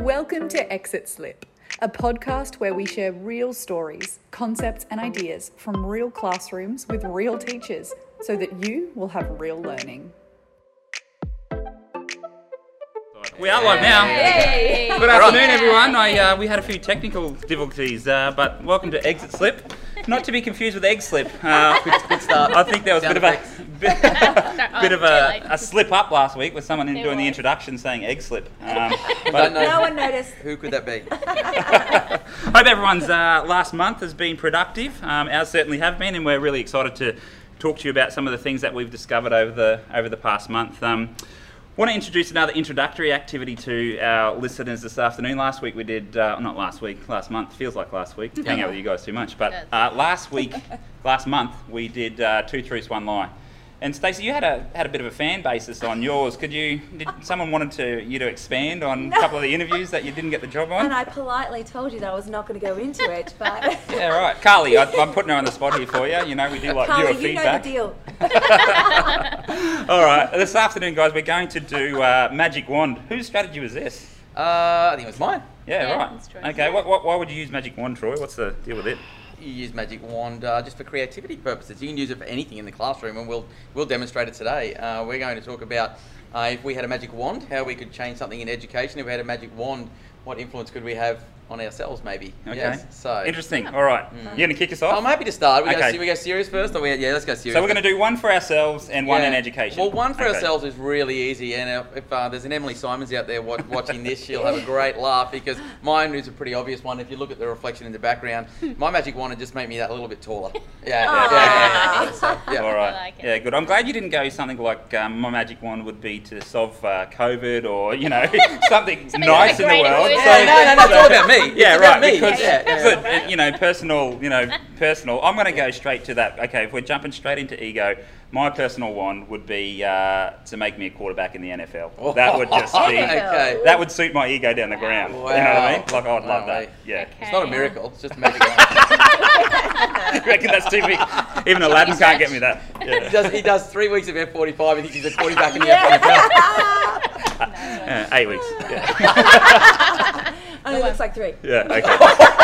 Welcome to Exit Slip, a podcast where we share real stories, concepts, and ideas from real classrooms with real teachers so that you will have real learning. We are live now. Yay! Good afternoon, everyone. I, uh, we had a few technical difficulties, uh, but welcome to Exit Slip. Not to be confused with Egg Slip. Uh, Good start. I think there was a bit of a effects. Bit, bit of a, a slip up last week with someone in There doing the introduction saying Egg Slip. Um, but know. No one noticed. Who could that be? hope everyone's uh, last month has been productive. Um, ours certainly have been, and we're really excited to talk to you about some of the things that we've discovered over the over the past month. Um, want to introduce another introductory activity to our listeners this afternoon. Last week we did, uh, not last week, last month. Feels like last week. Hang out with you guys too much. But uh, last week, last month, we did uh, two truths, one lie. And Stacey, you had a had a bit of a fan basis on yours. Could you? Did someone wanted to you to expand on a couple of the interviews that you didn't get the job on? And I politely told you that I was not going to go into it, but Yeah, right. Carly, I, I'm putting her on the spot here for you. You know, we do like Carly, viewer you know the deal. All right, this afternoon, guys, we're going to do uh, Magic Wand. Whose strategy was this? Uh, I think it was mine. Yeah, Yeah, right. that's true. Okay, what, what, why would you use Magic Wand, Troy? What's the deal with it? You use magic wand uh, just for creativity purposes. You can use it for anything in the classroom, and we'll we'll demonstrate it today. Uh, we're going to talk about uh, if we had a magic wand, how we could change something in education. If we had a magic wand, what influence could we have on ourselves, maybe? Okay. Yes. So Interesting. All right. You're going to kick us off? I'm happy to start. We, Okay. go, we go serious first, or we, yeah, let's go serious. so we're going to do one for ourselves and one in education. Well, one for Okay. ourselves is really easy, and uh, if uh, there's an Emily Simons out there wa- watching this, she'll have a great laugh because mine is a pretty obvious one. If you look at the reflection in the background, my magic wand would just make me that little bit taller. Yeah, yeah, yeah. yeah, yeah. So, yeah. All right. Like. Yeah, good. I'm glad you didn't go something like um, my magic wand would be to solve uh, COVID or you know something, Something nice like in the world. good. Yeah, no, no, no, it's all about me. Yeah, right. me. Because Yeah, yeah, but, yeah. you know, personal. You know, personal. I'm going to go straight to that. Okay, if we're jumping straight into ego, my personal one would be uh, to make me a quarterback in the NFL. That would just be. okay. That would suit my ego down the ground. You know what I mean? Like I'd love Wow, that. Yeah. It's not a miracle. It's just a magic. I reckon that's too big. Even Aladdin can't get me that. he, does, he does three weeks of F45 and thinks he's a quarterback in the NFL. Uh, eight weeks. Yeah. Only looks like three. Yeah.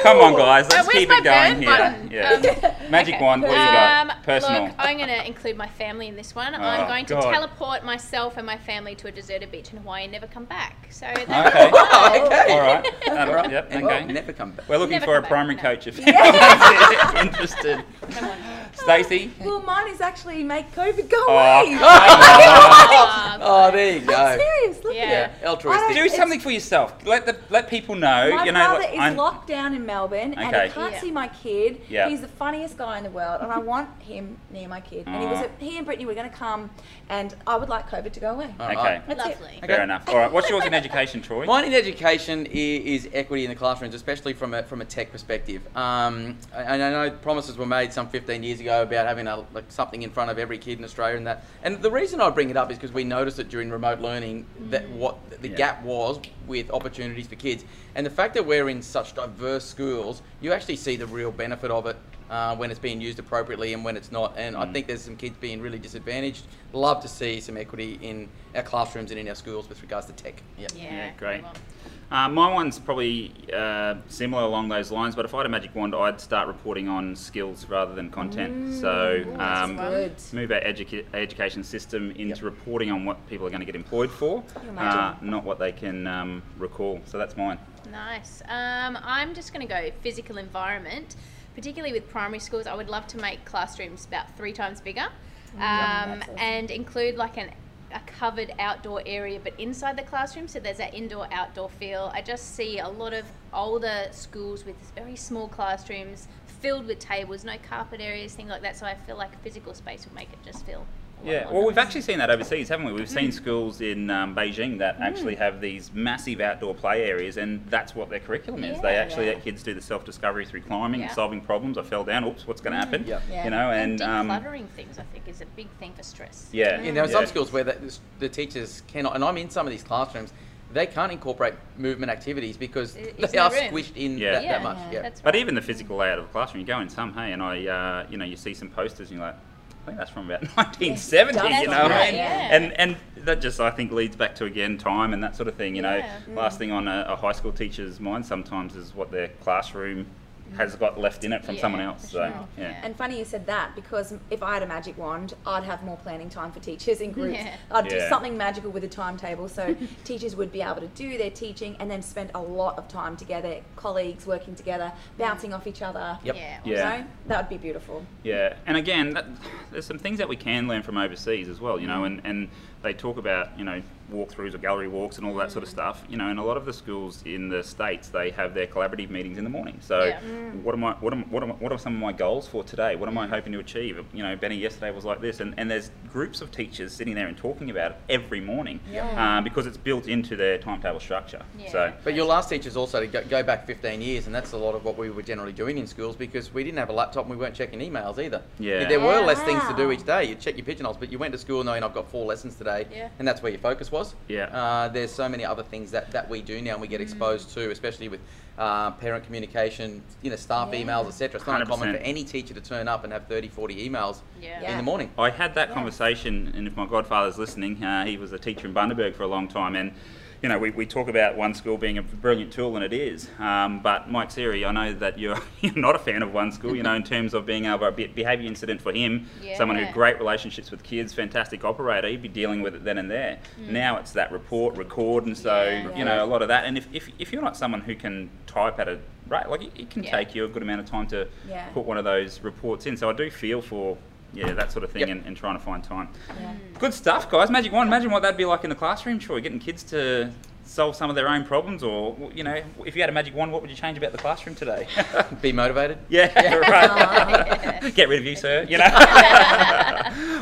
Okay. Come on, guys. Let's Uh, where's keep my it going burn here. button? Yeah. Um, Magic okay. wand. What do you got? Um, Personal. Look, I'm going to include my family in this one. Oh, I'm going to God. teleport myself and my family to a deserted beach in Hawaii and never come back. So that's Okay. okay. All right. Um, All right. Yep. And Okay. Never come back. We're looking Never for a back, primary no. coach if anyone's interested. Come on. Stacey. Well, mine is actually make COVID go Oh, away. come on. Uh, Oh, there you go. I'm serious. Look Yeah. at it. Altruistic. Do something for yourself. Let the let people know. My you know, brother like, is I'm- locked down in Melbourne, and I can't Yeah. see my kid. Yeah. He's the funniest guy in the world, and I want him near my kid. And he was, Aw. a, he and Brittany were going to come, and I would like COVID to go away. All Okay. right. That's it. Lovely. Fair enough. All right. What's yours in education, Troy? Mine in education i- is equity in the classrooms, especially from a, from a tech perspective. Um, and I know promises were made some 15 years ago about having a, like something in front of every kid in Australia and that. And the reason I bring it up is because we noticed it during remote learning that mm. what the Yeah. gap was with opportunities for kids. And the fact that we're in such diverse schools, you actually see the real benefit of it. Uh, when it's being used appropriately and when it's not, and I think there's some kids being really disadvantaged. Love to see some equity in our classrooms and in our schools with regards to tech. Yeah. Yeah, Yeah, great. well, Uh, my one's probably uh, similar along those lines, but if I had a magic wand, I'd start reporting on skills rather than content. so um, move our educa- education system into reporting on what people are going to get employed for, uh, not what they can um, recall. So that's mine. Nice. Um, I'm just going to go physical environment, particularly with primary schools. I would love to make classrooms about three times bigger um, awesome. and include like an, a covered outdoor area, but inside the classroom. So there's that indoor outdoor feel. I just see a lot of older schools with very small classrooms filled with tables, no carpet areas, things like that. So I feel like physical space would make it just feel. A lot Yeah, well, we've actually seen that overseas, haven't we? We've Mm. seen schools in um, Beijing that actually have these massive outdoor play areas, and that's what their curriculum is. They actually Yeah. let kids do the self-discovery through climbing and Yeah. solving problems. I fell down. Oops, what's going to happen? Yeah. Yeah. You know, And, and um, decluttering things, I think, is a big thing for stress. yeah, Yeah, there are some yeah. schools where the, the teachers cannot, and I'm in some of these classrooms, they can't incorporate movement activities because There is they are room. squished in Yeah. that, Yeah, that much. Yeah. that's But right. even the physical layout of the classroom, you go in some, hey, and I, uh, you know, you see some posters, and you're like, I think that's from about 1970. That's you know what I right, mean? yeah. And and that just I think leads back to again time and that sort of thing. You know, Yeah. last thing on a, a high school teacher's mind sometimes is what their classroom has got left in it from Yeah, someone else. So sure. yeah. And funny you said that because if I had a magic wand, I'd have more planning time for teachers in groups. Yeah. I'd do something magical with a timetable so teachers would be able to do their teaching and then spend a lot of time together, colleagues working together, bouncing off each other. Yep. Yeah. Yeah. know, that would be beautiful. Yeah, and again, that, there's some things that we can learn from overseas as well, you know, and, and they talk about, you know, walkthroughs or gallery walks and all that sort of stuff, you know, and a lot of the schools in the States, they have their collaborative meetings in the morning. So Yeah. Mm. what am I, what am, what am, what are some of my goals for today? What am I hoping to achieve? You know, Benny yesterday was like this, and, and there's groups of teachers sitting there and talking about it every morning um, because it's built into their timetable structure. Yeah. So, But your last teachers also to go, go back 15 years, and that's a lot of what we were generally doing in schools because we didn't have a laptop and we weren't checking emails either. Yeah. There were less things to do each day. You check your pigeonholes, but you went to school knowing I've got four lessons today, Yeah. and that's where your focus was. Yeah. Uh, there's so many other things that, that we do now and we get exposed to, especially with uh, parent communication, you know, staff Yeah. emails, etc. It's not uncommon for 100%. any teacher to turn up and have 30, 40 emails Yeah. in the morning. I had that Yeah. conversation, and if my godfather's listening, uh, he was a teacher in Bundaberg for a long time, and you know, we, we talk about OneSchool being a brilliant tool, and it is. Um, but Mike Siri, I know that you're, you're not a fan of OneSchool, you know, in terms of being able to behaviour incident for him, someone who had great relationships with kids, fantastic operator, he'd be dealing with it then and there. Now it's that report, record, and so, Yeah. you know, a lot of that. And if, if, if you're not someone who can type at a right, like it, it can Yeah. take you a good amount of time to Yeah. put one of those reports in. So I do feel for yeah that sort of thing Yep. and, and trying to find time. Yeah. Good stuff, guys. Magic Wand. Imagine what that'd be like in the classroom. Sure, getting kids to solve some of their own problems, or you know, if you had a magic wand, what would you change about the classroom today? Be motivated. yeah, right. Get rid of you, sir. You know.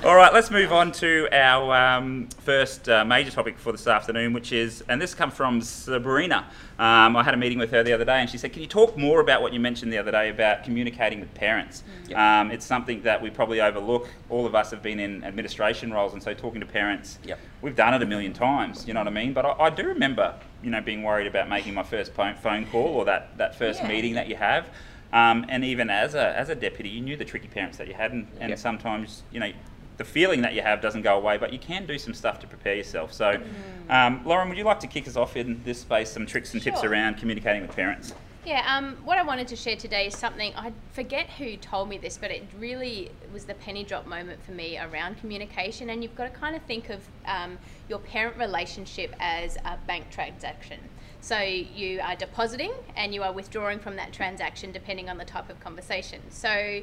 All right, let's move on to our um, first uh, major topic for this afternoon, which is, and this comes from Sabrina. Um, I had a meeting with her the other day, and she said, "Can you talk more about what you mentioned the other day about communicating with parents? Yep. Um, it's something that we probably overlook. All of us have been in administration roles, and so talking to parents, Yep. we've done it a million times. You know what I mean? But I, I do remember, you know, being worried about making my first phone phone call or that that first Yeah. meeting that you have. Um, and even as a as a deputy, you knew the tricky parents that you had, and, and Yep. sometimes you know the feeling that you have doesn't go away, but you can do some stuff to prepare yourself. So, um, Lauren, would you like to kick us off in this space, some tricks and tips around communicating with parents? Yeah, um, what I wanted to share today is something I forget who told me this, but it really was the penny drop moment for me around communication. And you've got to kind of think of um, your parent relationship as a bank transaction. So you are depositing and you are withdrawing from that transaction depending on the type of conversation. So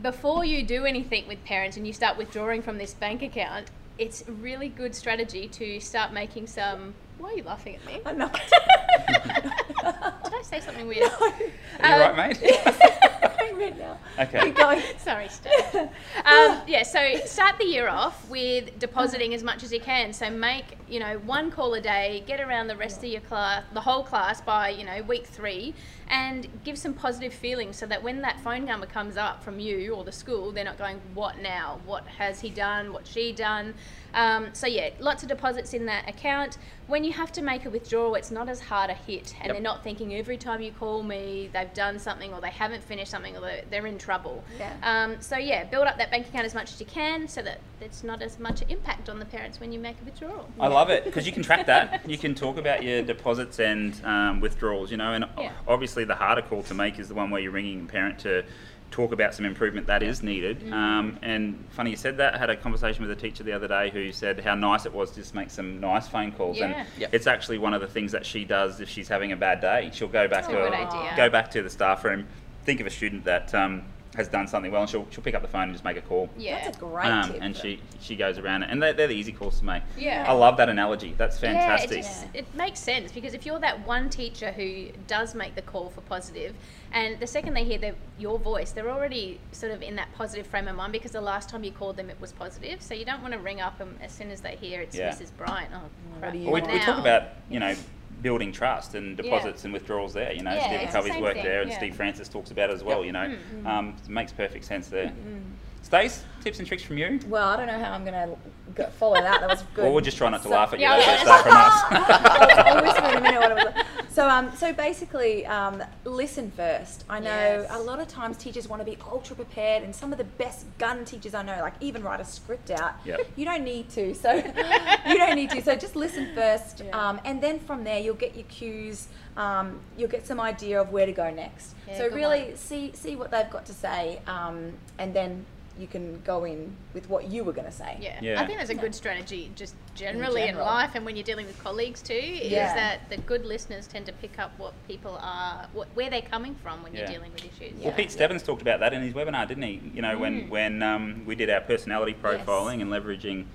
before you do anything with parents and you start withdrawing from this bank account, it's a really good strategy to start making some. Why are you laughing at me? I'm not. Did I say something weird? Are you Um, right, mate? I'm red now. Okay. Keep going. Sorry, Steph. Um, yeah, so start the year off with depositing as much as you can. So make you know one call a day, get around the rest of your class, the whole class by you know week three, and give some positive feelings so that when that phone number comes up from you or the school, they're not going, "What now? What has he done? What's she done?" Um, so yeah, lots of deposits in that account. When you have to make a withdrawal, it's not as hard a hit, and Yep. they're not thinking every time you call me they've done something or they haven't finished something or they're, in trouble. Yeah. Um, so yeah, build up that bank account as much as you can so that it's not as much impact on the parents when you make a withdrawal. I love it because you can track that. You can talk about your deposits and um, withdrawals, you know, and Yeah. obviously the harder call to make is the one where you're ringing a parent to talk about some improvement that is needed. Mm-hmm. Um, and funny you said that. I had a conversation with a teacher the other day who said how nice it was to just make some nice phone calls. Yeah. And Yeah. it's actually one of the things that she does if she's having a bad day. She'll go back That's to a good her- idea. go back to the staff room, think of a student that um, has done something well, and she'll, she'll pick up the phone and just make a call. Yeah. That's a great Um, tip. and she she goes around it, and they're, they're the easy calls to make. Yeah. I love that analogy. That's fantastic. Yeah, it, just, it makes sense because if you're that one teacher who does make the call for positive, and the second they hear the, your voice, they're already sort of in that positive frame of mind because the last time you called them it was positive. So you don't want to ring up them as soon as they hear it's Yeah. Mrs. Bryant. Oh, crap. do you Well, we, we talk about you know building trust and deposits and withdrawals there. You know, Yeah, Stephen Covey's work thing, there, and yeah. Steve Francis talks about it as well. Yep. You know, Mm-hmm. um, it makes perfect sense there. Stace, tips and tricks from you. Well, I don't know how I'm going to follow that. That was good. Or we'll just try not to So- laugh at you. Yeah, I was That's gonna that from us. I'll whisper in a minute what it was. So, um, so basically, um, listen first. I know Yes. a lot of times teachers want to be ultra prepared, and some of the best gun teachers I know, like even write a script out. Yep. You don't need to. So, you don't need to. So, just listen first, Yeah. um, and then from there, you'll get your cues. Um, you'll get some idea of where to go next. Yeah, so, really one. see see what they've got to say, um, and then you can go in with what you were going to say. Yeah. Yeah. I think that's a good strategy just generally in, general. life and when you're dealing with colleagues too, is Yeah. that the good listeners tend to pick up what people are, what, where they're coming from when Yeah. you're dealing with issues. Yeah. Well, Pete Stebbins talked about that in his webinar, didn't he? You know, when Mm. when um, we did our personality profiling and leveraging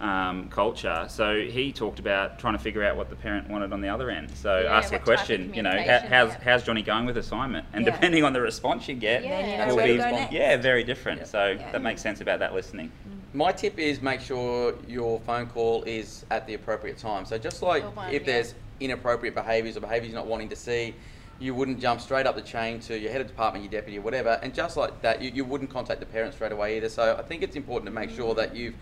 um, culture. So he talked about trying to figure out what the parent wanted on the other end. So Yeah, ask a what type of question. You know, how, how's yeah. how's Johnny going with assignment? And Yeah. depending on the response you get, Yeah. Then you will where be- yeah, very different. Yeah. So Yeah. that makes sense about that listening. My tip is make sure your phone call is at the appropriate time. So just like Good one, if yeah. there's inappropriate behaviours or behaviours you're not wanting to see, you wouldn't jump straight up the chain to your head of department, your deputy, or whatever. And just like that, you, you wouldn't contact the parent straight away either. So I think it's important to make sure that you've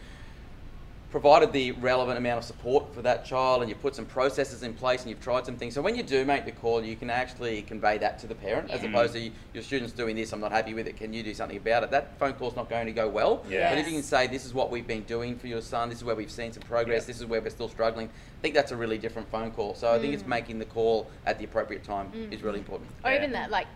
provided the relevant amount of support for that child and you've put some processes in place and you've tried some things. So when you do make the call, you can actually convey that to the parent as opposed to your student's doing this, I'm not happy with it, can you do something about it? That phone call's not going to go well. Yeah. But if you can say, this is what we've been doing for your son, this is where we've seen some progress, Yeah. this is where we're still struggling, I think that's a really different phone call. So I think it's mm. making the call at the appropriate time mm. is really important. Or Yeah. even that like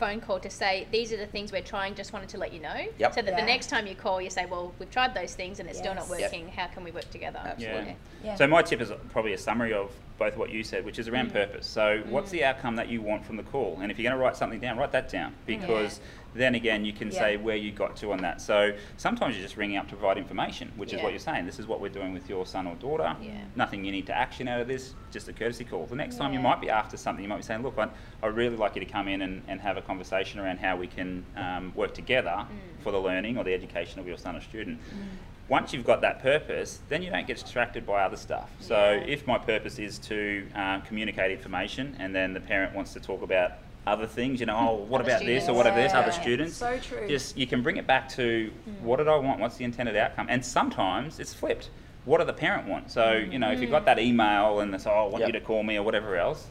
phone call to say these are the things we're trying just wanted to let you know Yep. so that Yeah. the next time you call you say well we've tried those things and it's still not Yes. Yep. working how can we work together Absolutely. Yeah. Yeah. So my tip is probably a summary of both what you said, which is Mm. around purpose. So what's the outcome that you want from the call? And if you're going to write something down, write that down because then again you can Yeah. say where you got to on that. So sometimes you're just ringing up to provide information, which is what you're saying. This is what we're doing with your son or daughter. Yeah. Nothing you need to action out of this, just a courtesy call. The next time you might be after something, you might be saying, look, I'd, I'd really like you to come in and, and have a conversation around how we can um, work together Mm. for the learning or the education of your son or student. Once you've got that purpose, then you don't get distracted by other stuff. So Yeah. if my purpose is to um, communicate information and then the parent wants to talk about other things, you know, oh, what Other about this or students. what about this, other Yeah. students. So true. Just you can bring it back to what did I want? What's the intended outcome? And sometimes it's flipped. What do the parent want? So you know, if you've got that email and it's oh, I want you to call me or whatever else.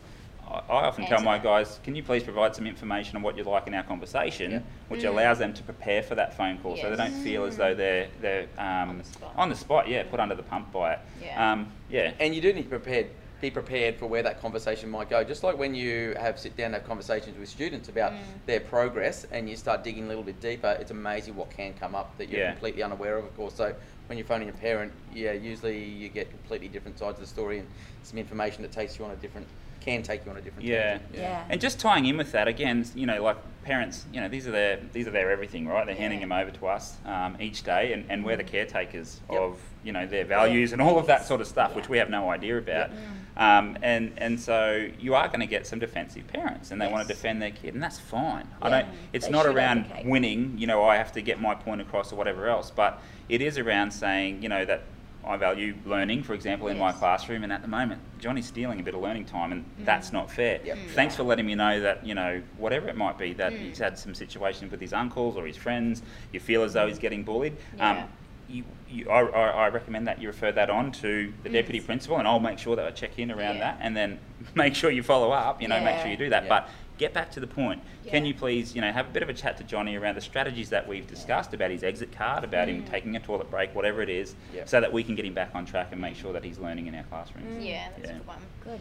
I I often tell my that. guys, can you please provide some information on what you'd like in our conversation, Yep. which Mm. allows them to prepare for that phone call, so they don't feel as though they're they're um, On the spot. on the spot, yeah, put under the pump by it. Yeah. Um, yeah. And you do need to prepared, be prepared for where that conversation might go. Just like when you have sit down and have conversations with students about Mm. their progress and you start digging a little bit deeper, it's amazing what can come up that you're Yeah. completely unaware of, of course. So when you're phoning a parent, yeah, usually you get completely different sides of the story and some information that takes you on a different, can take you on a different Yeah. tangent. Yeah. And just tying in with that again, you know, like parents, you know, these are their these are their everything, right? They're handing them over to us um, each day, and, and we're the caretakers Yep. of you know their values and all of that sort of stuff, which we have no idea about. Um, and and so you are going to get some defensive parents, and they want to defend their kid, and that's fine. I don't. It's not around advocate. winning. You know, I have to get my point across or whatever else, but it is around saying, you know, that. I value learning, for example, in my classroom, and at the moment, Johnny's stealing a bit of learning time, and that's not fair. Yep. Thanks for letting me know that, you know, whatever it might be, that Mm. he's had some situations with his uncles or his friends, you feel as though he's getting bullied. Um, Yeah. You, you, I, I, I recommend that you refer that on to the deputy principal, and I'll make sure that I check in around Yeah. that, and then make sure you follow up. You know, make sure you do that. Yeah. But get back to the point. Can you please, you know, have a bit of a chat to Johnny around the strategies that we've discussed about his exit card, about him Mm. taking a toilet break, whatever it is, Yeah. so that we can get him back on track and make sure that he's learning in our classrooms. yeah that's Yeah. a good one Good.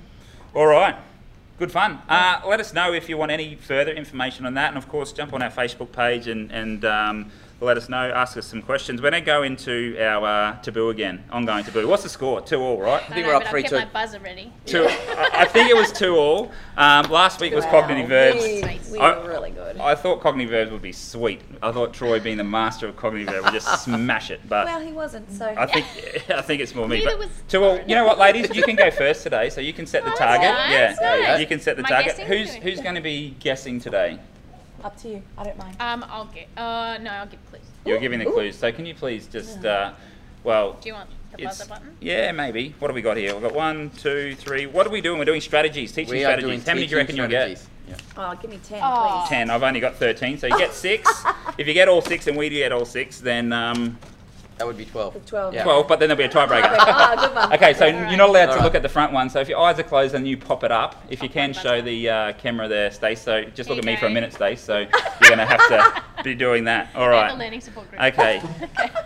All right. Good fun. Uh, let us know if you want any further information on that. And of course, jump on our Facebook page and, and um, let us know. Ask us some questions. We're going to go into our uh, taboo again, ongoing taboo. What's the score? 2 all, right? I think know, we're up but I've kept 3-2. my buzzer ready Two, I I think it was 2 all. Um, last week was Wow. cognitive verbs. We, we I- were really good. I thought cognitive verbs would be sweet. I thought Troy, being the master of cognitive verbs, would just smash it. But well, he wasn't, so. I think I think it's more me. Neither But was to all, you know what, ladies, you can go first today, so you can set the target. nice, yeah, nice. you can set the Am target. Who's who's going to be guessing today? Up to you. I don't mind. um I'll get uh no I'll give clues You're giving the clues, so can you please just, uh, well, do you want the it's- buzzer button yeah, maybe. What have we got here? We've got one, two, three. What are we doing? We're doing strategies, teaching We are strategies. doing How many do you reckon teaching you'll get? strategies. Yeah. Oh, give me 10, Oh. please. Ten. I've only got thirteen, so you get six. if you get all six and we do get all six, then um, That would be 12. 12. Yeah. 12, but then there'll be a tiebreaker. Ah, good one. Okay, so Alright. you're not allowed to Alright. look at the front one. So if your eyes are closed and you pop it up, if you can show the uh, camera there, Stace. So just There look at you me for a minute, Stace. So you're going to have to be doing that. All right. The learning support group. Okay.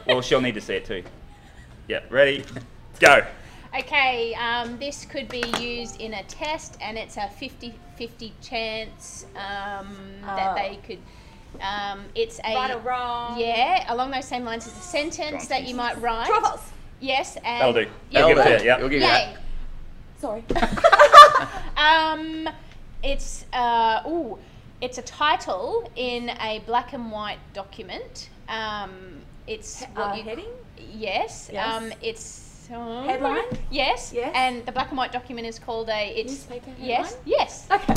Well, she'll need to see it too. Yep. Ready? Go. Okay, um, this could be used in a test, and it's a 50 50 chance um, that Oh. they could. Um, it's a. Right or wrong? Yeah, along those same lines as a sentence that you might write. True or false? Yes, and. That'll do. Yeah, I'll give it to good. you. Yep. We'll give you that. Sorry. Um, it's uh, ooh, it's a title in a black and white document. Um, it's what Uh, you heading? Yes. Yes. Um, it's um, Headline? Yes. Yes. And the black and white document is called a. It's Newspaper Yes. headline? Yes. Okay.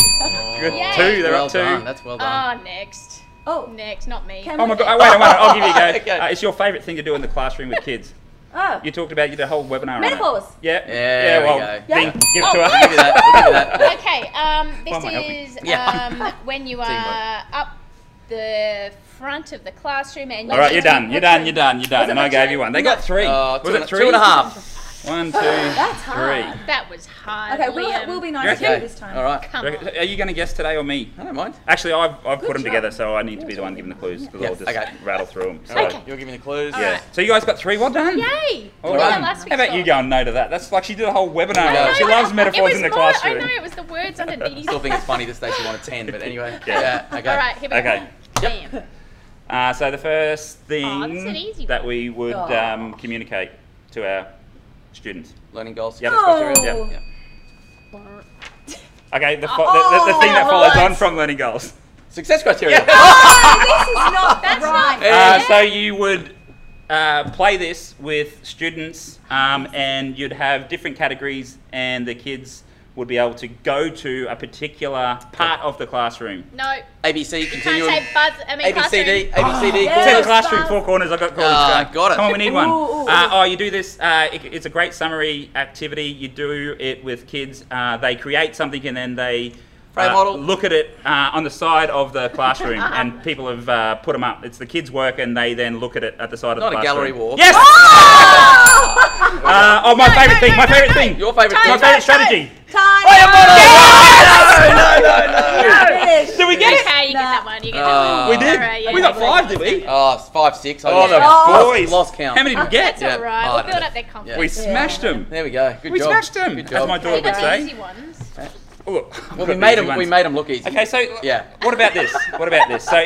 Good. Yay. Two. They're well up two. done. That's well done. Ah, next. Oh. Next, not me. Can Oh my god! Oh, wait, wait, wait, I'll give you a go. Okay. Uh, it's your favourite thing to do in the classroom with kids. Oh. You talked about you did a whole webinar Metaphors. on it. Yeah. There we well, go. Yeah. give it Oh, to us. We'll give you that. We'll give you that. Okay. Um, this on, help is Yeah. um, when you are up the front of the classroom and All right, you you're done. You're done. You're done. You're done. And I gave you one. They got three. Uh, Was it three? two and a half. One, two, That's three. hard. That was hard. Okay, we'll, Liam. we'll be You nice to you this time. All right. Come reckon- on. Are you going to guess today or me? I don't mind. Actually, I've, I've put Good them together, so I need to be the one giving the clues because Yeah, I'll just okay. rattle through them. So. Okay. You'll give me the clues. All Yeah. right. So you guys got three. Well done. Yay! Well We did done. last How week, about you Scott. go and no to that? That's like she did a whole webinar. I know, it. She I- loves it metaphors was in the more- classroom. I know it was the words underneath. Still think it's funny this that Stacey wanted 10, but anyway. Yeah. okay. All right, here we Okay. go. Bam. Uh, so the first thing Oh, that's an easy that one. we would Oh. um, communicate to our students. Learning goals. Yep. Oh. Yep. Yeah. Okay, the, fo- the, the, the thing that Oh, follows on from learning goals. Success criteria. this is not That's right. not Uh, so you would uh, play this with students, um, and you'd have different categories, and the kids would be able to go to a particular part of the classroom. No. ABC, You can't say buzz. I mean, ABCD, classroom. ABCD. Yeah. It says Yes, classroom, Buzz. four corners. I've got corners. Ah, got it. Come on, we need one. Ooh, ooh, Uh, ooh. oh, you do this. Uh, it, it's a great summary activity. You do it with kids. Uh, they create something and then they Frame uh, model. look at it uh, on the side of the classroom, and people have uh, put them up. It's the kids' work, and they then look at it at the side of the classroom. Not the a classroom. gallery wall. Yes. uh, oh, my No, favourite no, thing. no, my no, favourite no. thing. Your favourite thing. my favourite strategy. Time. Oh, no, no, no. Finish. Did we get it? Okay, you Nah. get that one. You get Uh, that one. We did. All right, yeah, we got five, did we? Oh, it's five. I Oh, lost- the Oh. boys. Lost count. How many did we get? That's all right. Oh, We'll build up their confidence. We smashed them. There we go. Good job. We smashed them, Good as my We daughter would say. Look, Well, we made them. We made them look easy. Okay, so Yeah. what about this? What about this? So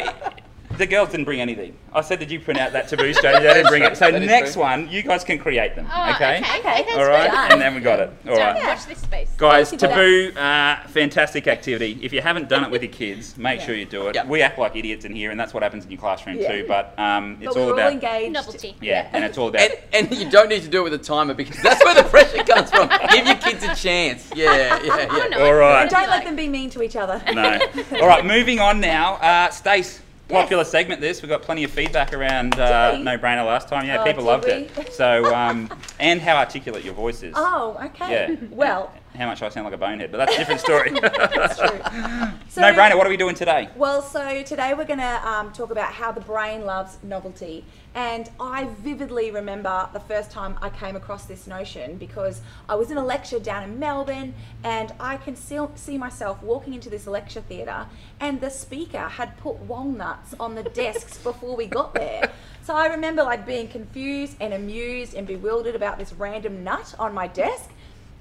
the girls didn't bring anything. I said, did you print out that taboo strategy? They didn't bring it. So That is next true. one, you guys can create them. Oh, okay? okay. Okay. All right, Done. and then we got it. All Done. right. Watch this space. Guys, Thank you for taboo, uh, fantastic activity. If you haven't done it with your kids, make Yeah. sure you do it. Yeah. We act like idiots in here, and that's what happens in your classroom Yeah. too. But um, it's But we all were all about engaged. Novelty. yeah, and it's all about And, and you don't need to do it with a timer because that's where the pressure comes from. Give your kids a chance. Yeah, yeah, Oh, no. all right. And don't let them be mean to each other. No. All right, moving on now. Uh, Stace, popular segment this. We got plenty of feedback around uh, No Brainer last time. Yeah, Oh, people loved we? it. So, um, and how articulate your voice is. Oh, okay. Yeah. Well, How much I sound like a bonehead, but that's a different story. that's true. So, no Brainer, what are we doing today? Well, so today we're going to um, talk about how the brain loves novelty. And I vividly remember the first time I came across this notion because I was in a lecture down in Melbourne and I can still see myself walking into this lecture theatre and the speaker had put walnuts on the desks before we got there. So I remember like being confused and amused and bewildered about this random nut on my desk.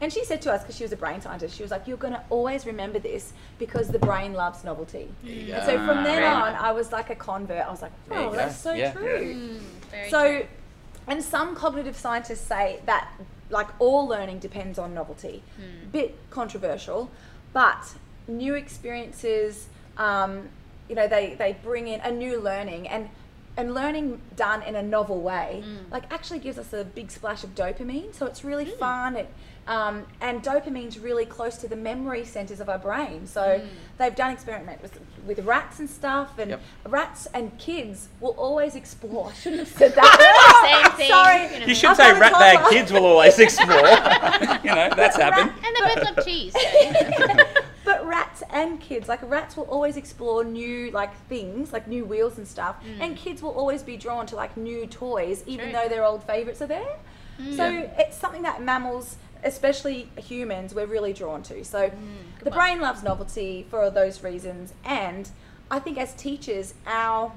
And she said to us, because she was a brain scientist, she was like, You're going to always remember this because the brain loves novelty. you And so from then Right. on, I was like a convert. I was like, Oh, go. that's so Yeah. true. Mm, So, true. and some cognitive scientists say that like all learning depends on novelty. Hmm. Bit controversial, but new experiences, um, you know, they, they bring in a new learning and and learning done in a novel way, Hmm. like actually gives us a big splash of dopamine. So it's really fun. It, um, and dopamine's really close to the memory centers of our brain. So Hmm. they've done experiments with, with rats and stuff, and Yep. rats and kids will always explore. I shouldn't have said that. Same thing. Sorry. You. You should I've say got a rat bag kids will always explore. you know, that's happened. And the birds love cheese. So. but rats and kids kids. Like rats will always explore new like things, like new wheels and stuff, and kids will always be drawn to like new toys, even True. though their old favorites are there. So Yeah. it's something that mammals, especially humans, we're really drawn to. So the one. brain loves novelty for those reasons, and I think as teachers, our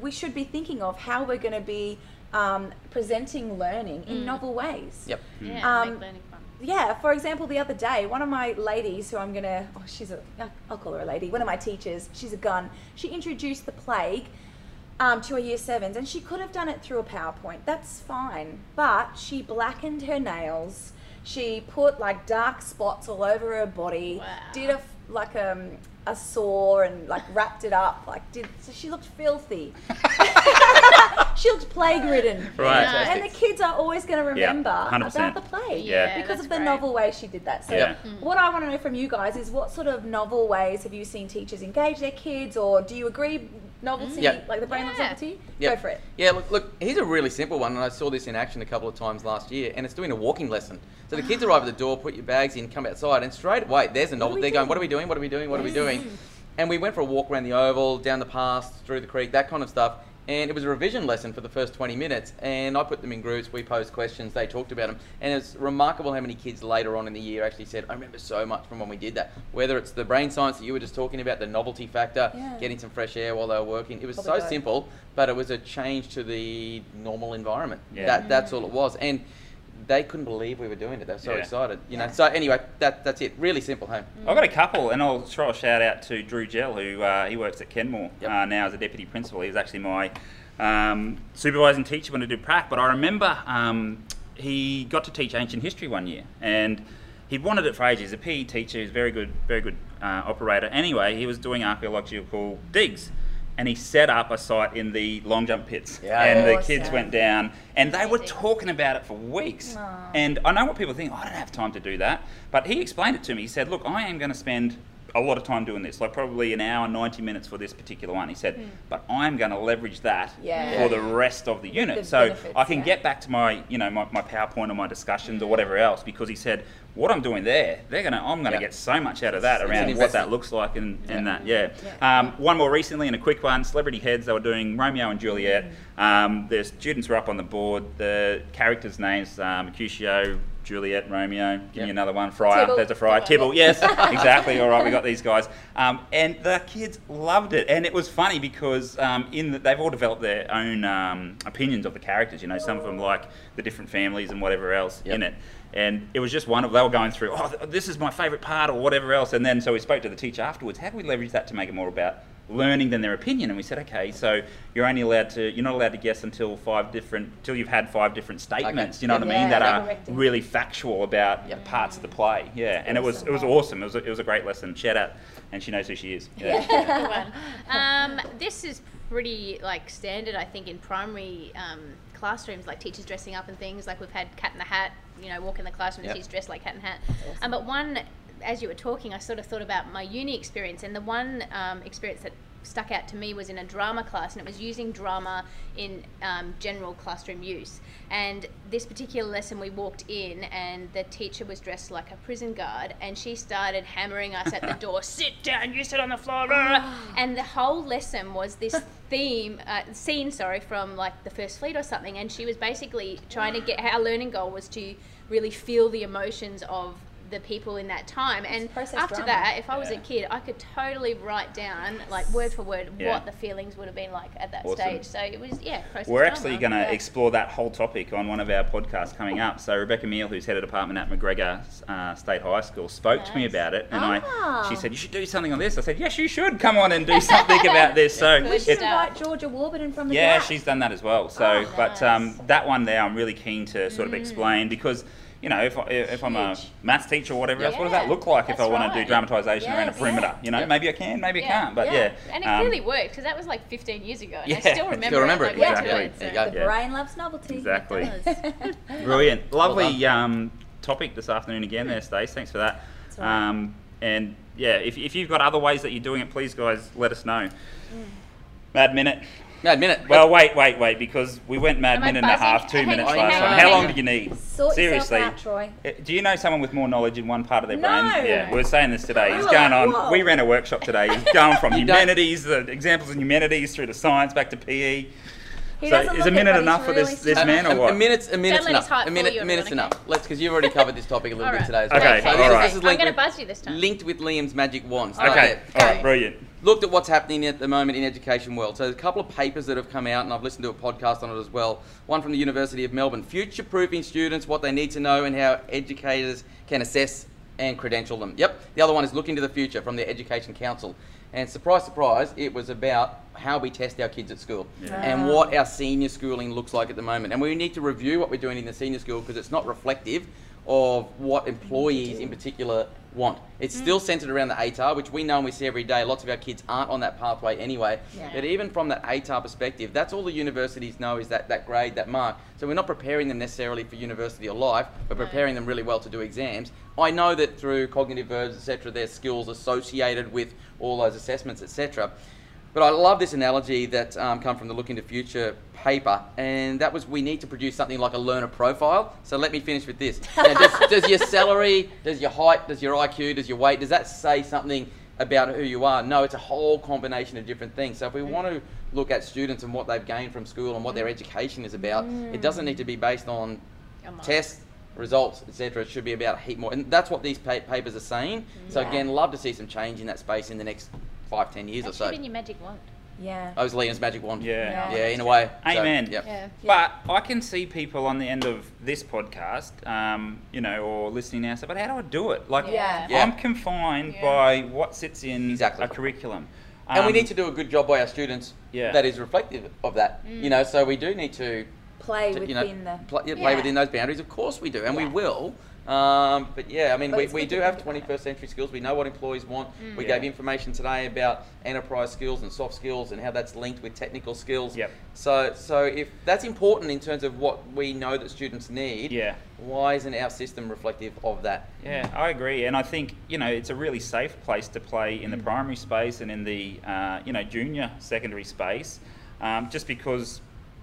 we should be thinking of how we're going to be um, presenting learning in novel ways. Yep. Yeah, Um, make learning fun. Yeah, for example, the other day, one of my ladies, who I'm gonna, oh, she's a, I'll call her a lady, one of my teachers, she's a gun, she introduced the plague um, to her year sevens, and she could have done it through a PowerPoint. That's fine. But she blackened her nails, she put like dark spots all over her body, Wow. did a, like um, a sore and like wrapped it up, like did, so she looked filthy. she looked plague ridden. Right. Nice. And the kids are always going to remember 100%. about the plague Yeah. because of the great. novel way she did that. So, Yeah. Mm. what I want to know from you guys is what sort of novel ways have you seen teachers engage their kids, or do you agree novelty, Yeah. like the brain loves novelty? Yep. Go for it. Yeah, look, look, here's a really simple one, and I saw this in action a couple of times last year, and it's doing a walking lesson. So the kids arrive at the door, put your bags in, come outside, and straight away, there's a novel. They're going, what are we doing? What are we doing? What are we doing? And we went for a walk around the oval, down the pass, through the creek, that kind of stuff. And it was a revision lesson for the first 20 minutes, and I put them in groups. We posed questions, they talked about them, and it's remarkable how many kids later on in the year actually said, "I remember so much from when we did that." Whether it's the brain science that you were just talking about, the novelty factor, Yeah. getting some fresh air while they were working, it was Probably so both. simple, but it was a change to the normal environment. Yeah. That that's all it was, and they couldn't believe we were doing it. They were so Yeah. excited, you know. So anyway, that that's it. Really simple, hey. I've got a couple, and I'll throw a shout out to Drew Gell, who uh, he works at Kenmore Yep. uh, now as a deputy principal. He was actually my um, supervising teacher when I did prac. But I remember um, he got to teach ancient history one year, and he'd wanted it for ages. He's a PE teacher, he's a very good, very good uh, operator. Anyway, he was doing archaeological digs. And he set up a site in the long jump pits, Yeah. and the kids went down, and they were talking about it for weeks. Aw. And I know what people think. "Oh, I don't have time to do that, but he explained it to me. He said, "Look, I am going to spend a lot of time doing this, like probably an hour, ninety minutes for this particular one." He said, "But I'm going to leverage that Yeah. for the rest of the unit, The so benefits, I can yeah. get back to my, you know, my, my PowerPoint or my discussions or whatever else." Because he said, "What I'm doing there, they're going to, I'm going to Yeah. get so much out of that It's an around what that looks like and, and that, yeah." Yeah. Um, one more recently, and a quick one. Celebrity Heads. They were doing Romeo and Juliet. Um, the students were up on the board. The characters' names: um, Mercutio, Juliet, Romeo. Give Yep. me another one. Friar. Tybalt. There's a Friar. Tibble. Tybalt. Yes, exactly. All right, we got these guys. Um, and the kids loved it, and it was funny because um, in the, they've all developed their own um, opinions of the characters. You know, some of them like the different families and whatever else Yep. in it. And it was just one of they were going through. Oh, this is my favourite part, or whatever else. And then so we spoke to the teacher afterwards. How do we leverage that to make it more about learning than their opinion? And we said, okay, so you're only allowed to you're not allowed to guess until five different until you've had five different statements. You know what I Yeah, mean? That are correcting. really factual about Yep. parts of the play. Yeah, and it was it was awesome. It was a, it was a great lesson. Shout out, and she knows who she is. Yeah. Good one. Um, this is pretty like standard, I think, in primary um, classrooms, like teachers dressing up and things. Like we've had Cat in the Hat, you know, walk in the classroom, Yep. and she's dressed like Cat in the Hat. Um, but one, as you were talking, I sort of thought about my uni experience, and the one um, experience that stuck out to me was in a drama class, and it was using drama in um, general classroom use. And this particular lesson, we walked in, and the teacher was dressed like a prison guard, and she started hammering us at the door, "Sit down! You sit on the floor!" blah." and the whole lesson was this theme, uh, scene, sorry, from like the First Fleet or something. And she was basically trying to get our learning goal was to really feel the emotions of the people in that time. And process after drama. that, if I was a kid, I could totally write down, like word for word, Yeah. what the feelings would have been like at that Awesome. stage. So it was, yeah, process We're actually going to Yeah. explore that whole topic on one of our podcasts coming up. So Rebecca Meal, who's head of department at McGregor uh, State High School, spoke to me about it, and Ah. I she said you should do something on this. I said yes, you should come on and do something about this. So We should it- invite Georgia Warburton from the yeah, Gap. she's done that as well. So, Oh, but um, that one there, I'm really keen to sort of explain because. You know, if, I, if I'm a Huge. maths teacher or whatever else, what does that look like if I that's want to do right. dramatisation around a perimeter? You know, Yeah. maybe I can, maybe I can't, but Yeah. yeah. And it um, clearly worked because that was like 15 years ago, and Yeah. I still Still remember, remember it. it, Like, exactly. to word, so- The Yeah. brain loves novelty. Exactly. Brilliant. Lovely done. um, topic this afternoon again there, Stace. Thanks for that. That's all right. Um, and yeah, if, if you've got other ways that you're doing it, please, guys, let us know. Mad Minute. Mad minute. Well, wait, wait, wait, because we went mad Am minute and a half, two Hang minutes on, last time. How long do you need? Sort Seriously. out, Troy. Uh, Do you know someone with more knowledge in one part of their No. brain? Yeah, we were saying this today. He's Whoa, going on. whoa. We ran a workshop today. He's going from You humanities, the examples in humanities, through to science, back to PE. He so is a minute but he's enough for this really this smart. man or a, what? a minute's a minute's let his enough. A minute, fool you, a minute's everyone, enough. Let's because you've already covered this topic a little bit Alright. today. so- Okay, So this, alright. this is I'm linked gonna with, buzz you this time. linked with Liam's magic wand. Start Okay, there. all right, brilliant. Looked at what's happening at the moment in education world. So there's a couple of papers that have come out, and I've listened to a podcast on it as well. One from the University of Melbourne, future-proofing students, what they need to know, and how educators can assess and credential them. Yep. The other one is looking to the future from the Education Council. And surprise, surprise, it was about how we test our kids at school and what our senior schooling looks like at the moment. And we need to review what we're doing in the senior school because it's not reflective of what employees in particular want. It's still mm. centered around the ATAR, which we know and we see every day. Lots of our kids aren't on that pathway anyway. Yeah. But even from that ATAR perspective, that's all the universities know is that, that grade, that mark. So we're not preparing them necessarily for university or life, but preparing them really well to do exams. I know that through cognitive verbs, etc., there's skills associated with all those assessments, etc. But I love this analogy that um, come from the Look into Future paper, and that was we need to produce something like a learner profile. So let me finish with this. Now, does, does your salary, does your height, does your IQ, does your weight, does that say something about who you are? No, it's a whole combination of different things. So if we want to look at students and what they've gained from school and what their education is about, it doesn't need to be based on tests, results, etc. It should be about a heap more, and that's what these pa- papers are saying. So Yeah. again, love to see some change in that space in the next five, ten years That or should so. have been your magic wand. Yeah. I was Liam's magic wand. Yeah. Yeah. Yeah, in a way. So, Amen. yep. Yeah. But I can see people on the end of this podcast, um, you know, or listening now say, but how do I do it? Like, Yeah. Yeah. I'm confined Yeah. by what sits in Exactly. a curriculum. And we Um, need to do a good job by our students Yeah. that is reflective of that. You know, so we do need to, Play to, within you know, the. pl- yeah, play within those boundaries. Of course we do, and we will. Um, but yeah, I mean, But we, we do have think about it. 21st century skills. We know what employees want. We Yeah. gave information today about enterprise skills and soft skills and how that's linked with technical skills. Yep. So, so if that's important in terms of what we know that students need, Yeah. why isn't our system reflective of that? Yeah, I agree, and I think you know it's a really safe place to play in the Mm. primary space and in the uh, you know junior secondary space, um, just because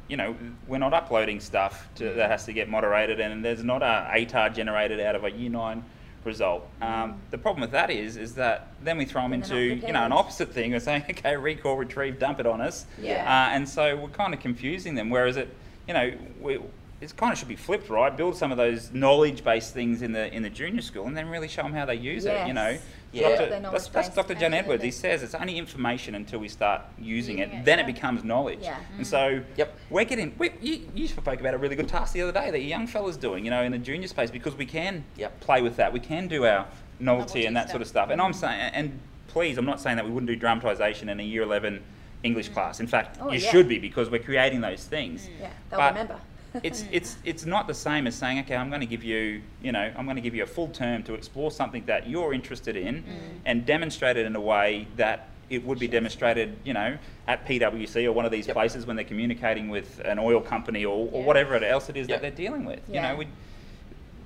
you know we're not uploading stuff to, that has to get moderated, and there's not a ATAR generated out of a year nine result. Um, the problem with that is is that then we throw them into you know an opposite thing. We're saying okay, recall, retrieve, dump it on us, Yeah. uh, and so we're kind of confusing them. Whereas it you know we. It kind of should be flipped, right? Build some of those knowledge-based things in the in the junior school, and then really show them how they use it. You know, Yes. Yeah. Dr. They're that's, that's Dr. John Edwards. He says it's only information until we start using it. Using then yeah. it becomes knowledge. Yeah. And mm. so Yep. we're getting. We, you, you spoke about a really good task the other day that your young fella's doing. You know, in the junior space because we can Yep. play with that. We can do our novelty, Novelty and that stuff. sort of stuff. And I'm mm. saying, and please, I'm not saying that we wouldn't do dramatisation in a year 11 English mm. class. In fact, Oh, you yeah. should be because we're creating those things. Yeah, they'll But remember. It's it's it's not the same as saying, okay, I'm going to give you, you know, I'm going to give you a full term to explore something that you're interested in, and demonstrate it in a way that it would be demonstrated, you know, at PwC or one of these Yep. places when they're communicating with an oil company or, or Yeah. whatever else it is Yep. that they're dealing with. You know, we,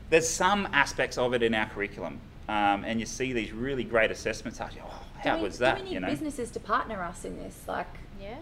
there's some aspects of it in our curriculum, um, and you see these really great assessments. Oh, how do we, was that? Do we need you know. businesses to partner us in this? Like, Yeah.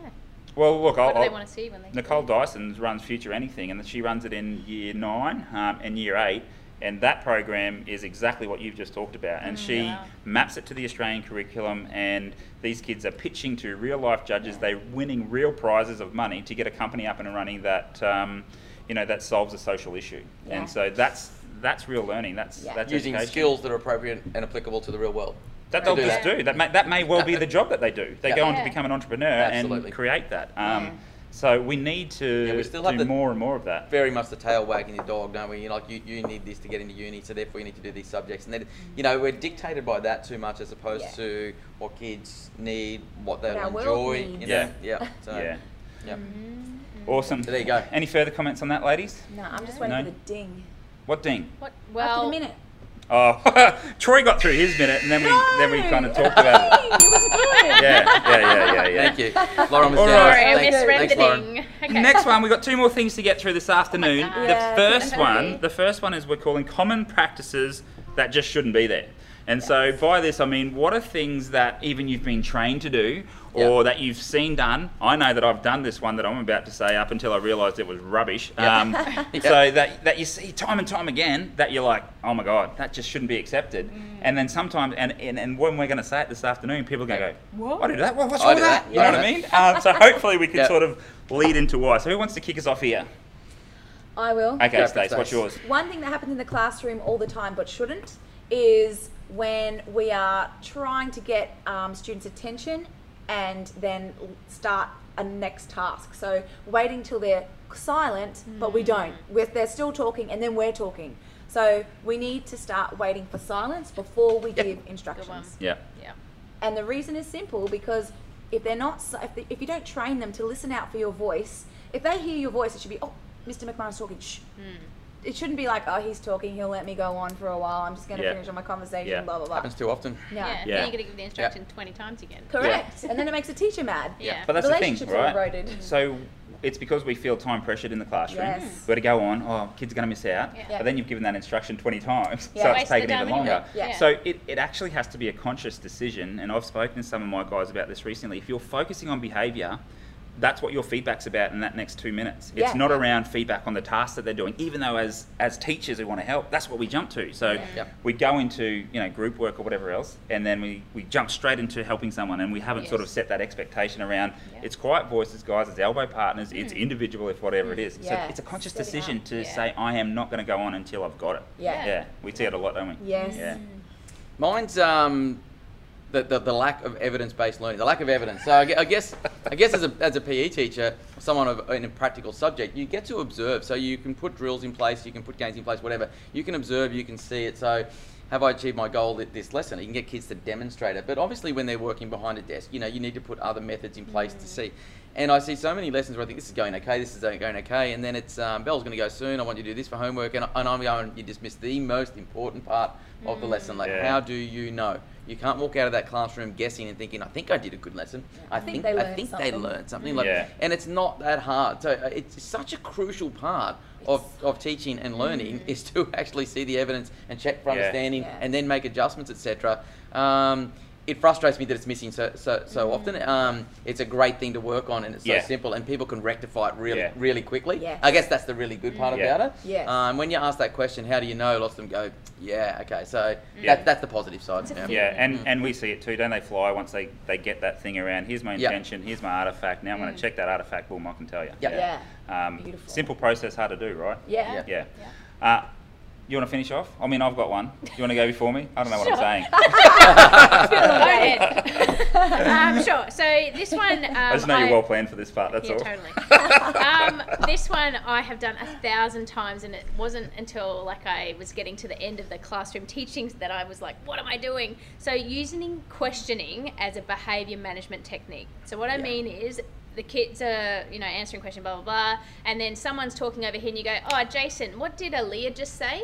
Well, look, What I'll, do they I'll- want to see when they Nicole Dyson runs Future Anything, and she runs it in year nine um, and year eight. And that program is exactly what you've just talked about. And she wow. maps it to the Australian curriculum, and these kids are pitching to real life judges. They're winning real prizes of money to get a company up and running that, um, you know, that solves a social issue. Yeah. And so that's that's real learning. That's Yeah. that's Using education. skills that are appropriate and applicable to the real world. That they'll do just that. do. That may, that may well be the job that they do. They Yeah. go on to become an entrepreneur Absolutely. and create that. Um, Yeah. So we need to Yeah, we still have do the- more and more of that. very much the tail wagging the dog, don't we? You know, like you, you need this to get into uni, so therefore you need to do these subjects, and then you know we're dictated by that too much as opposed Yeah. to what kids need, what they'll What our world enjoy. needs. You Yeah. know? yeah, so, yeah. yeah. Awesome. So there you go. Any further comments on that, ladies? no, I'm just waiting No. for the ding. What ding? What? After Well, the minute. Oh, Troy got through his minute, and then we then we kind of talked about it. it was good. Yeah, yeah, yeah, yeah, yeah. Thank you, Lauren was All generous. right. sorry, I Thanks- thanks, Lauren. Okay. Next one, we've got two more things to get through this afternoon. Oh God. the Yeah, first one, the first one is we're calling common practices that just shouldn't be there. And so by this, I mean, what are things that even you've been trained to do or Yeah. that you've seen done? I know that I've done this one that I'm about to say up until I realised it was rubbish. Um, So that, that you see time and time again that you're like, oh my God, that just shouldn't be accepted. And then sometimes, and, and, and when we're going to say it this afternoon, people are going to go, what? I do that? What's wrong with that? that. You know what I mean? Um, so hopefully we can sort of lead into why. So who wants to kick us off here? I will. Okay, for Stace, what's yours? One thing that happens in the classroom all the time but shouldn't is when we are trying to get um, students' attention and then start a next task. So waiting till they're silent, but we hmm. don't. We're, they're still talking and then we're talking. So we need to start waiting for silence before we give instructions. Yeah. Yeah. And the reason is simple because if they're not, if, they, if you don't train them to listen out for your voice, if they hear your voice, it should be, oh, Mr. McMahon's talking. Shh. Hmm. It shouldn't be like, oh, he's talking. He'll let me go on for a while. I'm just going to Yeah. finish on my conversation. Yeah. Blah blah blah. Happens too often. No. Yeah. Yeah. Then you're gonna give the instruction twenty times again. Correct. And then it makes a teacher mad. Yeah. But that's the thing, Relationships are right? eroded. So it's because we feel time pressured in the classroom. Yes. Mm. We've got to go on. Oh, kids are going to miss out. Yeah. But then you've given that instruction 20 times, Yeah. so it's Waste the taken even time longer. anyway. Yeah. So it, it actually has to be a conscious decision. And I've spoken to some of my guys about this recently. If you're focusing on behaviour, that's what your feedback's about in that next two minutes. It's Yeah. not around feedback on the task that they're doing, even though as as teachers who want to help, that's what we jump to. So Yep. we go into you know group work or whatever else, and then we, we jump straight into helping someone, and we haven't sort of set that expectation around. Yeah. It's quiet voices, guys. It's elbow partners. It's individual, if whatever it is. Yeah. So it's a conscious Steady decision hand. to Yeah. say I am not going to go on until I've got it. Yeah. Yeah, we see it a lot, don't we? Yes. Yeah. Mine's um, the, the, the lack of evidence-based learning, the lack of evidence. So I guess I guess as a, as a PE teacher, someone of, in a practical subject, you get to observe. So you can put drills in place, you can put games in place, whatever. You can observe, you can see it. So have I achieved my goal at this lesson? You can get kids to demonstrate it. But obviously, when they're working behind a desk, you know, you need to put other methods in place to see. And I see so many lessons where I think this is going okay, this is going okay, and then it's um, Bell's going to go soon. I want you to do this for homework, and, and I'm going. You just missed the most important part of the lesson. Like, Yeah. how do you know? You can't walk out of that classroom guessing and thinking, "I think I did a good lesson. I, I think think they I learned think they something." learned something." Like, Yeah. and it's not that hard. So uh, it's such a crucial part of, of teaching and learning is to actually see the evidence and check for Yeah. understanding, Yeah. and then make adjustments, etc. Um, it frustrates me that it's missing so so, so often. Um, it's a great thing to work on, and it's so Yeah. simple, and people can rectify it really Yeah. really quickly. Yes. I guess that's the really good part Yeah. about it. Yes. Um, when you ask that question, how do you know? Lots of them go, "Yeah, okay." So Yeah. that, that's the positive side. It's yeah. feeling. Yeah, and, and we see it too. Don't they fly once they, they get that thing around? Here's my Yeah. intention. Here's my artifact. Now I'm going to check that artifact. Boom, I can tell you. Yeah. Yeah. Um, Beautiful. simple process, hard to do, right? Yeah. Yeah. Uh, you want to finish off? I mean, I've got one. Do you want to go before me? I don't know what I'm saying. Go ahead. um, sure. So this one, um, I just know you're well planned for this part. That's yeah, all. totally. um, this one I have done a thousand times, and it wasn't until like I was getting to the end of the classroom teachings that I was like, "What am I doing?" So using questioning as a behavior management technique. So what I Yeah. mean is. The kids are, you know, answering question, blah blah blah, and then someone's talking over here, and you go, "Oh, Jason, what did Aaliyah just say?"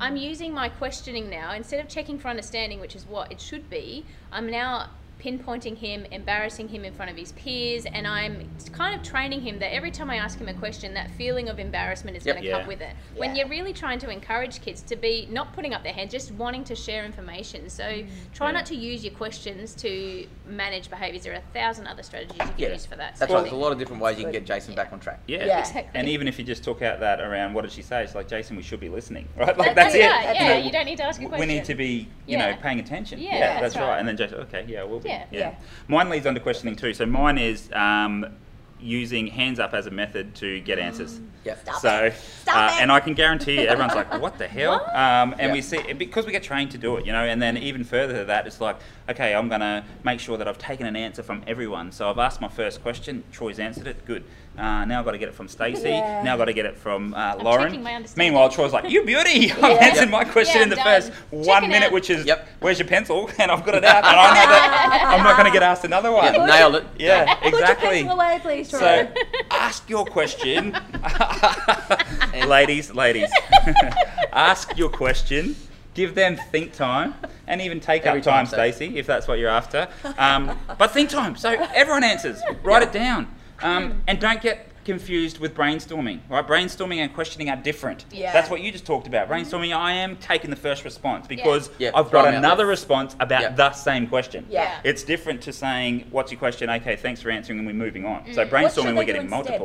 I'm mm. using my questioning now instead of checking for understanding, which is what it should be. I'm now pinpointing him, embarrassing him in front of his peers, and I'm kind of training him that every time I ask him a question, that feeling of embarrassment is Yep. going to Yeah. come with it. When you're really trying to encourage kids to be not putting up their hands, just wanting to share information. So mm. try Yeah. not to use your questions to manage behaviors. There are a thousand other strategies you can Yeah. use for that. That's So right. There's a lot of different ways you can get Jason back on track. Yeah. Yeah. Exactly. And even if you just took out that around, what did she say? It's like, Jason, we should be listening, right? Like, That's that's, it. right, You yeah, know, you don't need to ask a question. We need to be, you Yeah. know, paying attention. Yeah, that's, that's right. right. And then Jason, okay, yeah, we'll be. Yeah. Yeah. Mine leads on to questioning too. So mine is um, using hands up as a method to get answers. Yep. Stop So, it. Stop uh, it. and I can guarantee you, everyone's like, "What the hell?" Um, and Yeah. we see because we get trained to do it, you know. And then even further to that, it's like, okay, I'm gonna make sure that I've taken an answer from everyone. So I've asked my first question. Troy's answered it. Good. Uh, now I've got to get it from Stacey. Yeah. Now I've got to get it from uh, Lauren. my. Meanwhile, Troy's like, "You beauty! I've Yeah. answered my question Yeah, in the I'm first done. one minute, out. which is, Yep. where's your pencil? And I've got it out, and I know that I'm not going to get asked another one. Yeah, nailed it. Yeah, Put your exactly. pencil away, please, Troy. So ask your question. ladies, ladies. ask your question. Give them think time and even take Every up time, time, Stacey. Stacey, if that's what you're after. Um, but think time. So everyone answers. Write it down. Um, and don't get confused with brainstorming, right? Brainstorming and questioning are different. Yeah. That's what you just talked about. Brainstorming, I am taking the first response because Yeah, I've got got 'em another there. response about Yeah. the same question. Yeah. It's different to saying, "What's your question?" Okay, thanks for answering, and we're moving on. So brainstorming, we're they do getting instead?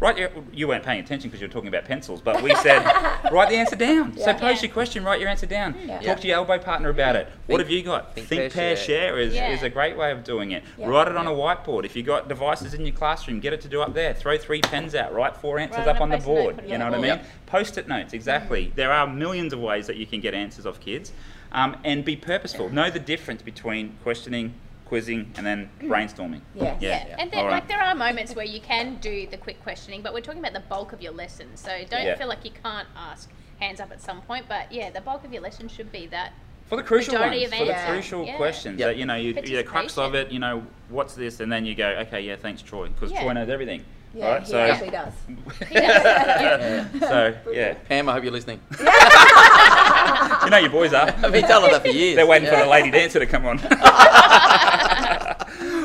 Multiple. Right, you, you weren't paying attention because you were talking about pencils, but we said, write the answer down. So pose Yeah. your question, write your answer down. Yeah. Talk to your elbow partner about it. what have you got? think, Think, pair, pair, share, is, Yeah. is a great way of doing it. Yeah. Write it on a whiteboard. If you've got devices in your classroom, get it to do up there. Throw three pens out, write four answers Write up on on the post-it note, board. You know what I board. mean? Post-it notes, exactly. There are millions of ways that you can get answers off kids. Um, and be purposeful. Know the difference between questioning, quizzing, and then mm. brainstorming. Yeah. Yeah. Yeah, and then All right. like there are moments where you can do the quick questioning, but we're talking about the bulk of your lesson. So don't Yeah. feel like you can't ask hands up at some point. But yeah, the bulk of your lesson should be that. For the crucial Majority ones, of for the answers. crucial Yeah. questions Yep. that you know, you, the crux of it, you know, what's this, and then you go, okay, yeah, thanks, Troy, because Yeah. Troy knows everything. Yeah, All right, he so, actually does. He does, yeah. so yeah, Pam, I hope you're listening. you know your boys are. I've been telling that for years. They're waiting for the lady dancer to come on.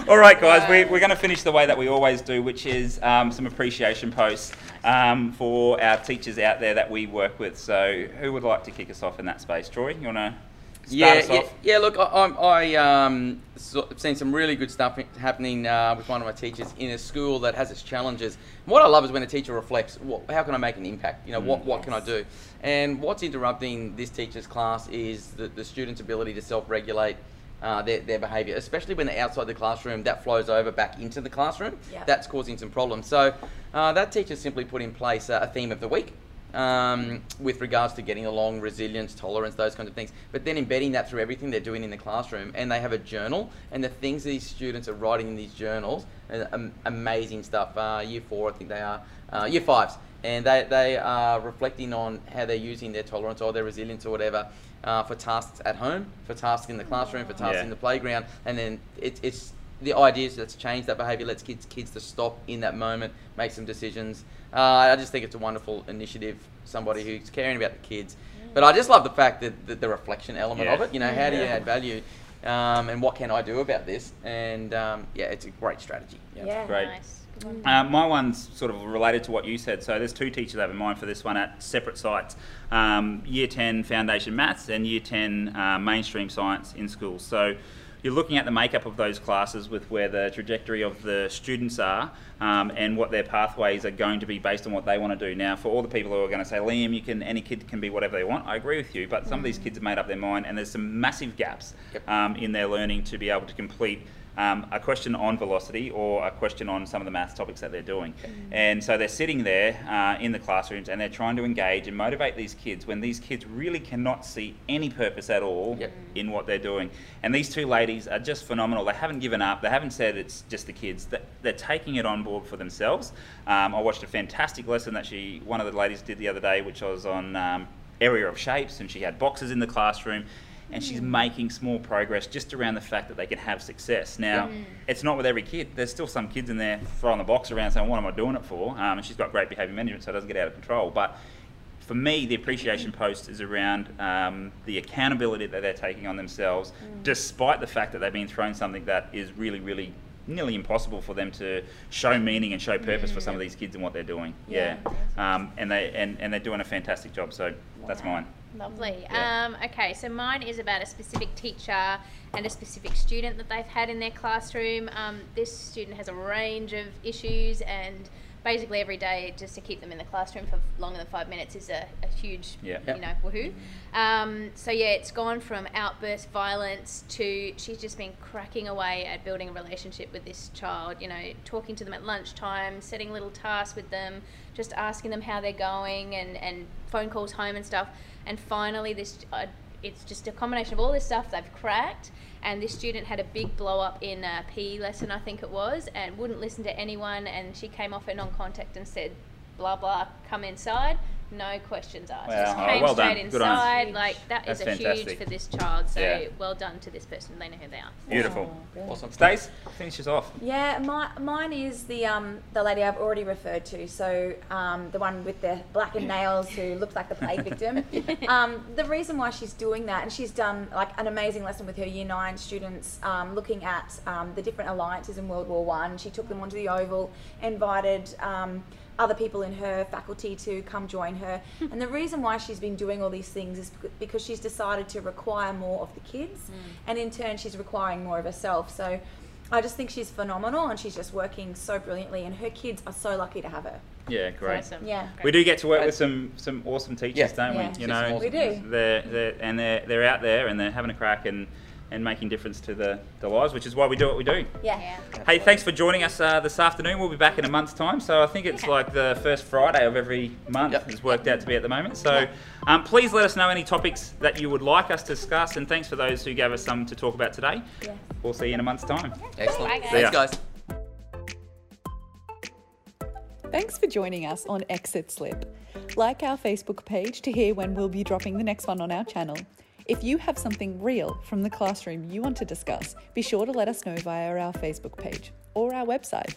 All right, guys, we, we're going to finish the way that we always do, which is um, some appreciation posts um, for our teachers out there that we work with. So, who would like to kick us off in that space? Troy, you want to start yeah, us yeah, off? yeah. Look, I, I'm- I um, so, seen some really good stuff happening uh, with one of my teachers in a school that has its challenges. What I love is when a teacher reflects, what, how can I make an impact? You know, what, what can I do? And what's interrupting this teacher's class is the, the student's ability to self-regulate uh, their, their behaviour, especially when they're outside the classroom. That flows over back into the classroom. Yeah. That's causing some problems. So uh, that teacher simply put in place a, a theme of the week um, with regards to getting along, resilience, tolerance, those kinds of things. But then embedding that through everything they're doing in the classroom, and they have a journal, and the things these students are writing in these journals, am- amazing stuff. Uh, year four, I think they are, uh, year fives, and they, they are reflecting on how they're using their tolerance or their resilience or whatever. Uh, for tasks at home, for tasks in the classroom, for tasks Yeah. in the playground, and then it, it's the idea is let's change that behaviour, let's kids kids to stop in that moment, make some decisions. Uh, I just think it's a wonderful initiative. Somebody who's caring about the kids, but I just love the fact that, that the reflection element of it. You know, how do you add value, um, and what can I do about this? And um, yeah, it's a great strategy. Yeah. Great. Nice. Uh, my one's sort of related to what you said. So there's two teachers I have in mind for this one at separate sites. Um, year 10 Foundation Maths and Year 10 uh, Mainstream Science in schools. So you're looking at the makeup of those classes with where the trajectory of the students are um, and what their pathways are going to be based on what they want to do. Now, for all the people who are going to say, Liam, you can any kid can be whatever they want, I agree with you. But some of these kids have made up their mind, and there's some massive gaps Yep. um, in their learning to be able to complete um, a question on velocity or a question on some of the maths topics that they're doing. And so they're sitting there uh, in the classrooms and they're trying to engage and motivate these kids when these kids really cannot see any purpose at all Yep. in what they're doing. And these two ladies are just phenomenal. They haven't given up. They haven't said it's just the kids. They- They're taking it on board for themselves. Um, I watched a fantastic lesson that she, one of the ladies did the other day, which was on um, area of shapes, and she had boxes in the classroom. And she's making small progress just around the fact that they can have success. Now, it's not with every kid. There's still some kids in there throwing the box around saying, "What am I doing it for?" Um, and she's got great behaviour management, so it doesn't get out of control. But for me, the appreciation post is around um, the accountability that they're taking on themselves, despite the fact that they've been thrown something that is really, really nearly impossible for them to show meaning and show purpose for some of these kids and what they're doing. Yeah, Um, and they and, and they're doing a fantastic job. So that's mine. Lovely. Yeah. Um, okay, so mine is about a specific teacher and a specific student that they've had in their classroom. Um, this student has a range of issues, and basically every day, just to keep them in the classroom for longer than five minutes is a, a huge, Yeah. you know, woohoo. Um, so yeah, it's gone from outburst violence to she's just been cracking away at building a relationship with this child. You know, talking to them at lunchtime, setting little tasks with them, just asking them how they're going, and and phone calls home and stuff. And finally, this uh, it's just a combination of all this stuff they've cracked. And this student had a big blow up in a PE lesson, I think it was, and wouldn't listen to anyone. And she came off her non contact and said, blah blah, come inside. No questions asked. Wow. Just Oh, came well straight Good on you. inside. Like that is That's a fantastic. huge for this child. So Yeah. well done to this person. They know who they are. Beautiful. Awesome. Stace, finish us off. Yeah, my, mine is the um, the lady I've already referred to. So um, the one with the blackened nails who looks like the plague victim. um, the reason why she's doing that, and she's done like an amazing lesson with her Year Nine students, um, looking at um, the different alliances in World War One. She took them onto the Oval, invited. Other people in her faculty to come join her. And the reason why she's been doing all these things is because she's decided to require more of the kids, and in turn, she's requiring more of herself. So I just think she's phenomenal, and she's just working so brilliantly, and her kids are so lucky to have her. Yeah, great. Awesome. Yeah. We do get to work with some some awesome teachers, Yeah. don't Yeah. we? You Yes, know, awesome. We do. They're, they're and they're they're out there and they're having a crack and and making difference to the, the lives, which is why we do what we do. Yeah. Yeah. Hey, thanks for joining us uh, this afternoon. We'll be back in a month's time. So I think it's Yeah. like the first Friday of every month Yep. has worked out to be at the moment. So um, please let us know any topics that you would like us to discuss. And thanks for those who gave us some to talk about today. Yeah. We'll see you in a month's time. Excellent. Bye, guys. Thanks, guys. Thanks for joining us on Exit Slip. Like our Facebook page to hear when we'll be dropping the next one on our channel. If you have something real from the classroom you want to discuss, be sure to let us know via our Facebook page or our website.